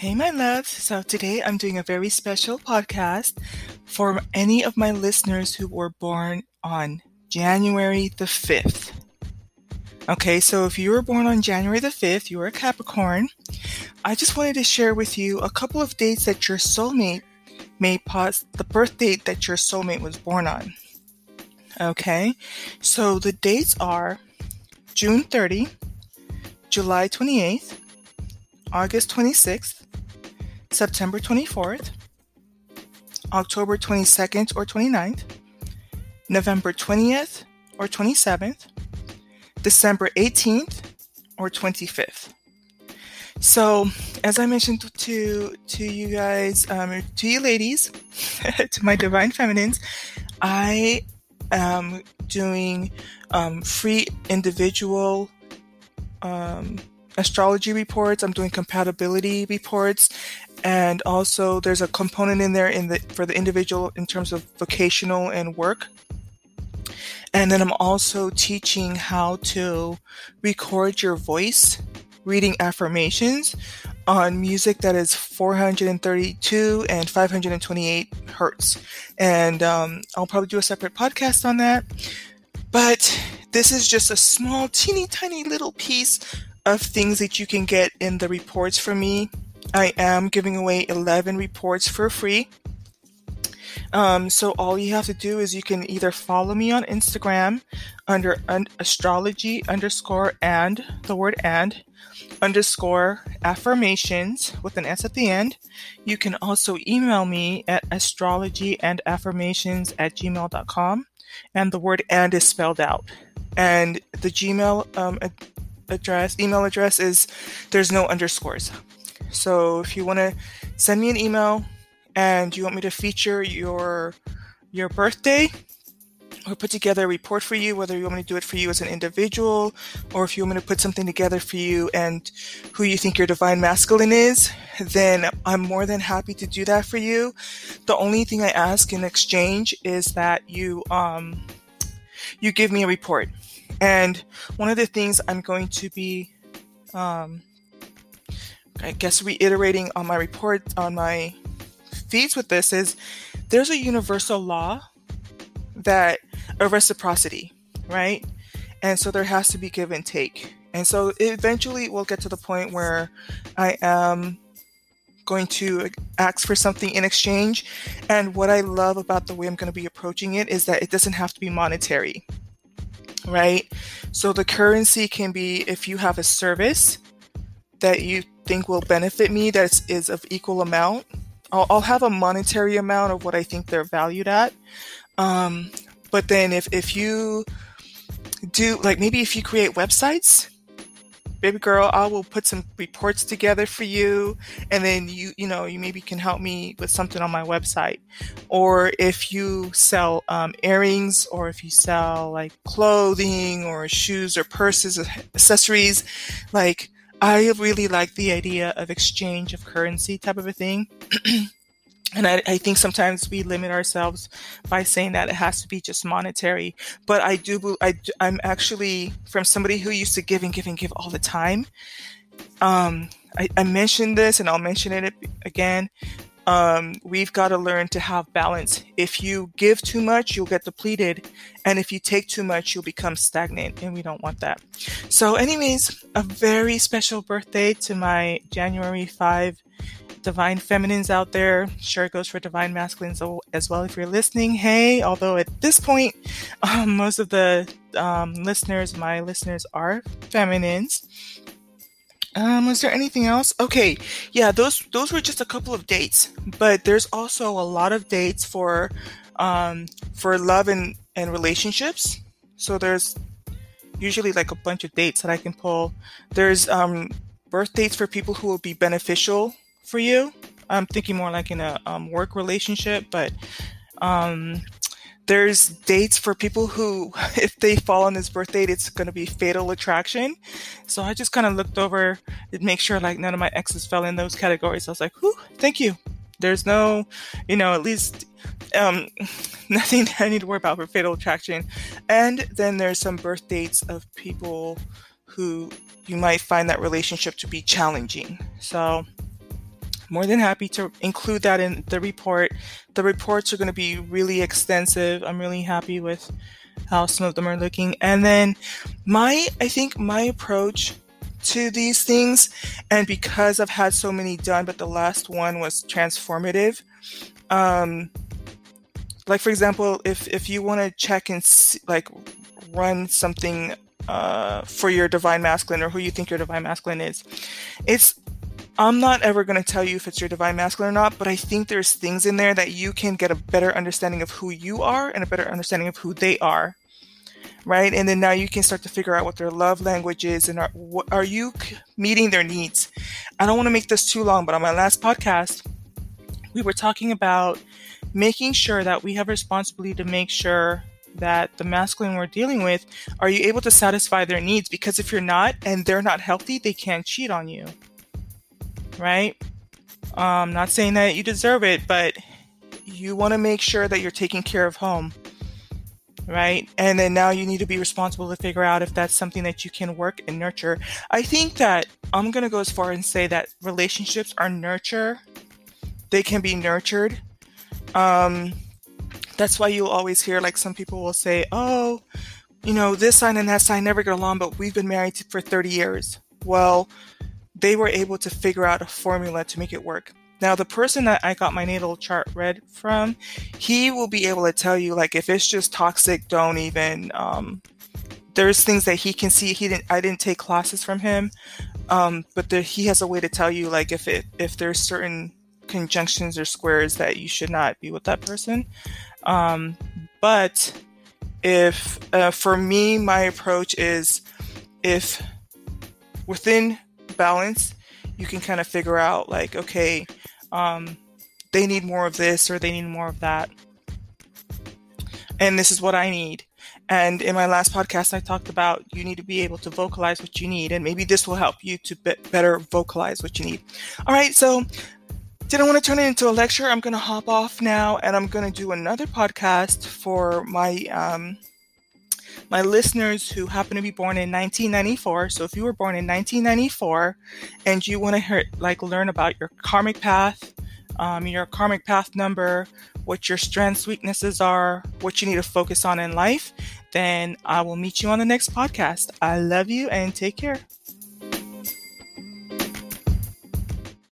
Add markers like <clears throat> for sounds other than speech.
Hey, my loves. So today I'm doing a very special podcast for any of my listeners who were born on January the 5th. Okay, so if you were born on January the 5th, you are a Capricorn. I just wanted to share with you a couple of dates that your soulmate may pause the birth date that your soulmate was born on. Okay, so the dates are June 30, July 28th, August 26th, September 24th, October 22nd or 29th, November 20th or 27th, December 18th or 25th. So, as I mentioned to to you guys, um, to you ladies, <laughs> to my divine feminines, I am doing um, free individual um, astrology reports. I'm doing compatibility reports, and also there's a component in there in the for the individual in terms of vocational and work. And then I'm also teaching how to record your voice reading affirmations on music that is 432 and 528 hertz. And um, I'll probably do a separate podcast on that. But this is just a small, teeny tiny little piece of things that you can get in the reports from me. I am giving away 11 reports for free. Um, so all you have to do is you can either follow me on Instagram under un- astrology underscore and the word and underscore affirmations with an S at the end. You can also email me at astrology and affirmations at gmail.com and the word and is spelled out. And the Gmail um, address, email address is there's no underscores. So if you want to send me an email and you want me to feature your your birthday or put together a report for you, whether you want me to do it for you as an individual or if you want me to put something together for you and who you think your divine masculine is, then I'm more than happy to do that for you. The only thing I ask in exchange is that you um you give me a report. And one of the things I'm going to be, um, I guess, reiterating on my report, on my feeds with this is there's a universal law that of reciprocity, right? And so there has to be give and take. And so eventually we'll get to the point where I am going to ask for something in exchange. And what I love about the way I'm going to be approaching it is that it doesn't have to be monetary right? So the currency can be if you have a service that you think will benefit me that is of equal amount. I'll, I'll have a monetary amount of what I think they're valued at. Um, but then if, if you do, like maybe if you create websites, baby girl, I will put some reports together for you. And then you, you know, you maybe can help me with something on my website. Or if you sell um, earrings or if you sell like clothing or shoes or purses, accessories, like I really like the idea of exchange of currency type of a thing. <clears throat> And I, I, think sometimes we limit ourselves by saying that it has to be just monetary. But I do, I, I'm actually from somebody who used to give and give and give all the time. Um, I, I mentioned this and I'll mention it again. Um, we've got to learn to have balance. If you give too much, you'll get depleted. And if you take too much, you'll become stagnant. And we don't want that. So, anyways, a very special birthday to my January 5 divine feminines out there. Sure, goes for divine masculines as well if you're listening. Hey, although at this point, <laughs> um, most of the um, listeners, my listeners, are feminines. Um, was there anything else? Okay, yeah, those those were just a couple of dates, but there's also a lot of dates for um, for love and and relationships. So there's usually like a bunch of dates that I can pull. There's um, birth dates for people who will be beneficial for you. I'm thinking more like in a um, work relationship, but um, there's dates for people who, <laughs> if they fall on this birth date, it's going to be fatal attraction. So I just kind of looked over to make sure like none of my exes fell in those categories. I was like, whew, thank you. There's no, you know, at least um, <laughs> nothing I need to worry about for fatal attraction. And then there's some birth dates of people who you might find that relationship to be challenging. So more than happy to include that in the report. The reports are going to be really extensive. I'm really happy with how some of them are looking. And then my, I think my approach to these things, and because I've had so many done, but the last one was transformative. Um, like for example, if if you want to check and see, like run something uh, for your divine masculine or who you think your divine masculine is, it's I'm not ever going to tell you if it's your divine masculine or not, but I think there's things in there that you can get a better understanding of who you are and a better understanding of who they are. Right. And then now you can start to figure out what their love language is and are, what, are you meeting their needs? I don't want to make this too long, but on my last podcast, we were talking about making sure that we have responsibility to make sure that the masculine we're dealing with, are you able to satisfy their needs? Because if you're not and they're not healthy, they can't cheat on you right? Um, not saying that you deserve it, but you want to make sure that you're taking care of home, right? And then now you need to be responsible to figure out if that's something that you can work and nurture. I think that I'm going to go as far and say that relationships are nurture, they can be nurtured. Um, that's why you'll always hear like some people will say, oh, you know, this sign and that sign never get along, but we've been married for 30 years. Well, they were able to figure out a formula to make it work. Now, the person that I got my natal chart read from, he will be able to tell you, like, if it's just toxic, don't even, um, there's things that he can see. He didn't, I didn't take classes from him. Um, but he has a way to tell you, like, if it, if there's certain conjunctions or squares that you should not be with that person. Um, but if, uh, for me, my approach is if within balance, you can kind of figure out like, okay, um, they need more of this or they need more of that. And this is what I need. And in my last podcast, I talked about you need to be able to vocalize what you need, and maybe this will help you to be- better vocalize what you need. All right, so didn't want to turn it into a lecture. I'm going to hop off now, and I'm going to do another podcast for my um, my listeners who happen to be born in 1994. So if you were born in 1994 and you want to like learn about your karmic path, um, your karmic path number, what your strengths, weaknesses are, what you need to focus on in life, then I will meet you on the next podcast. I love you and take care.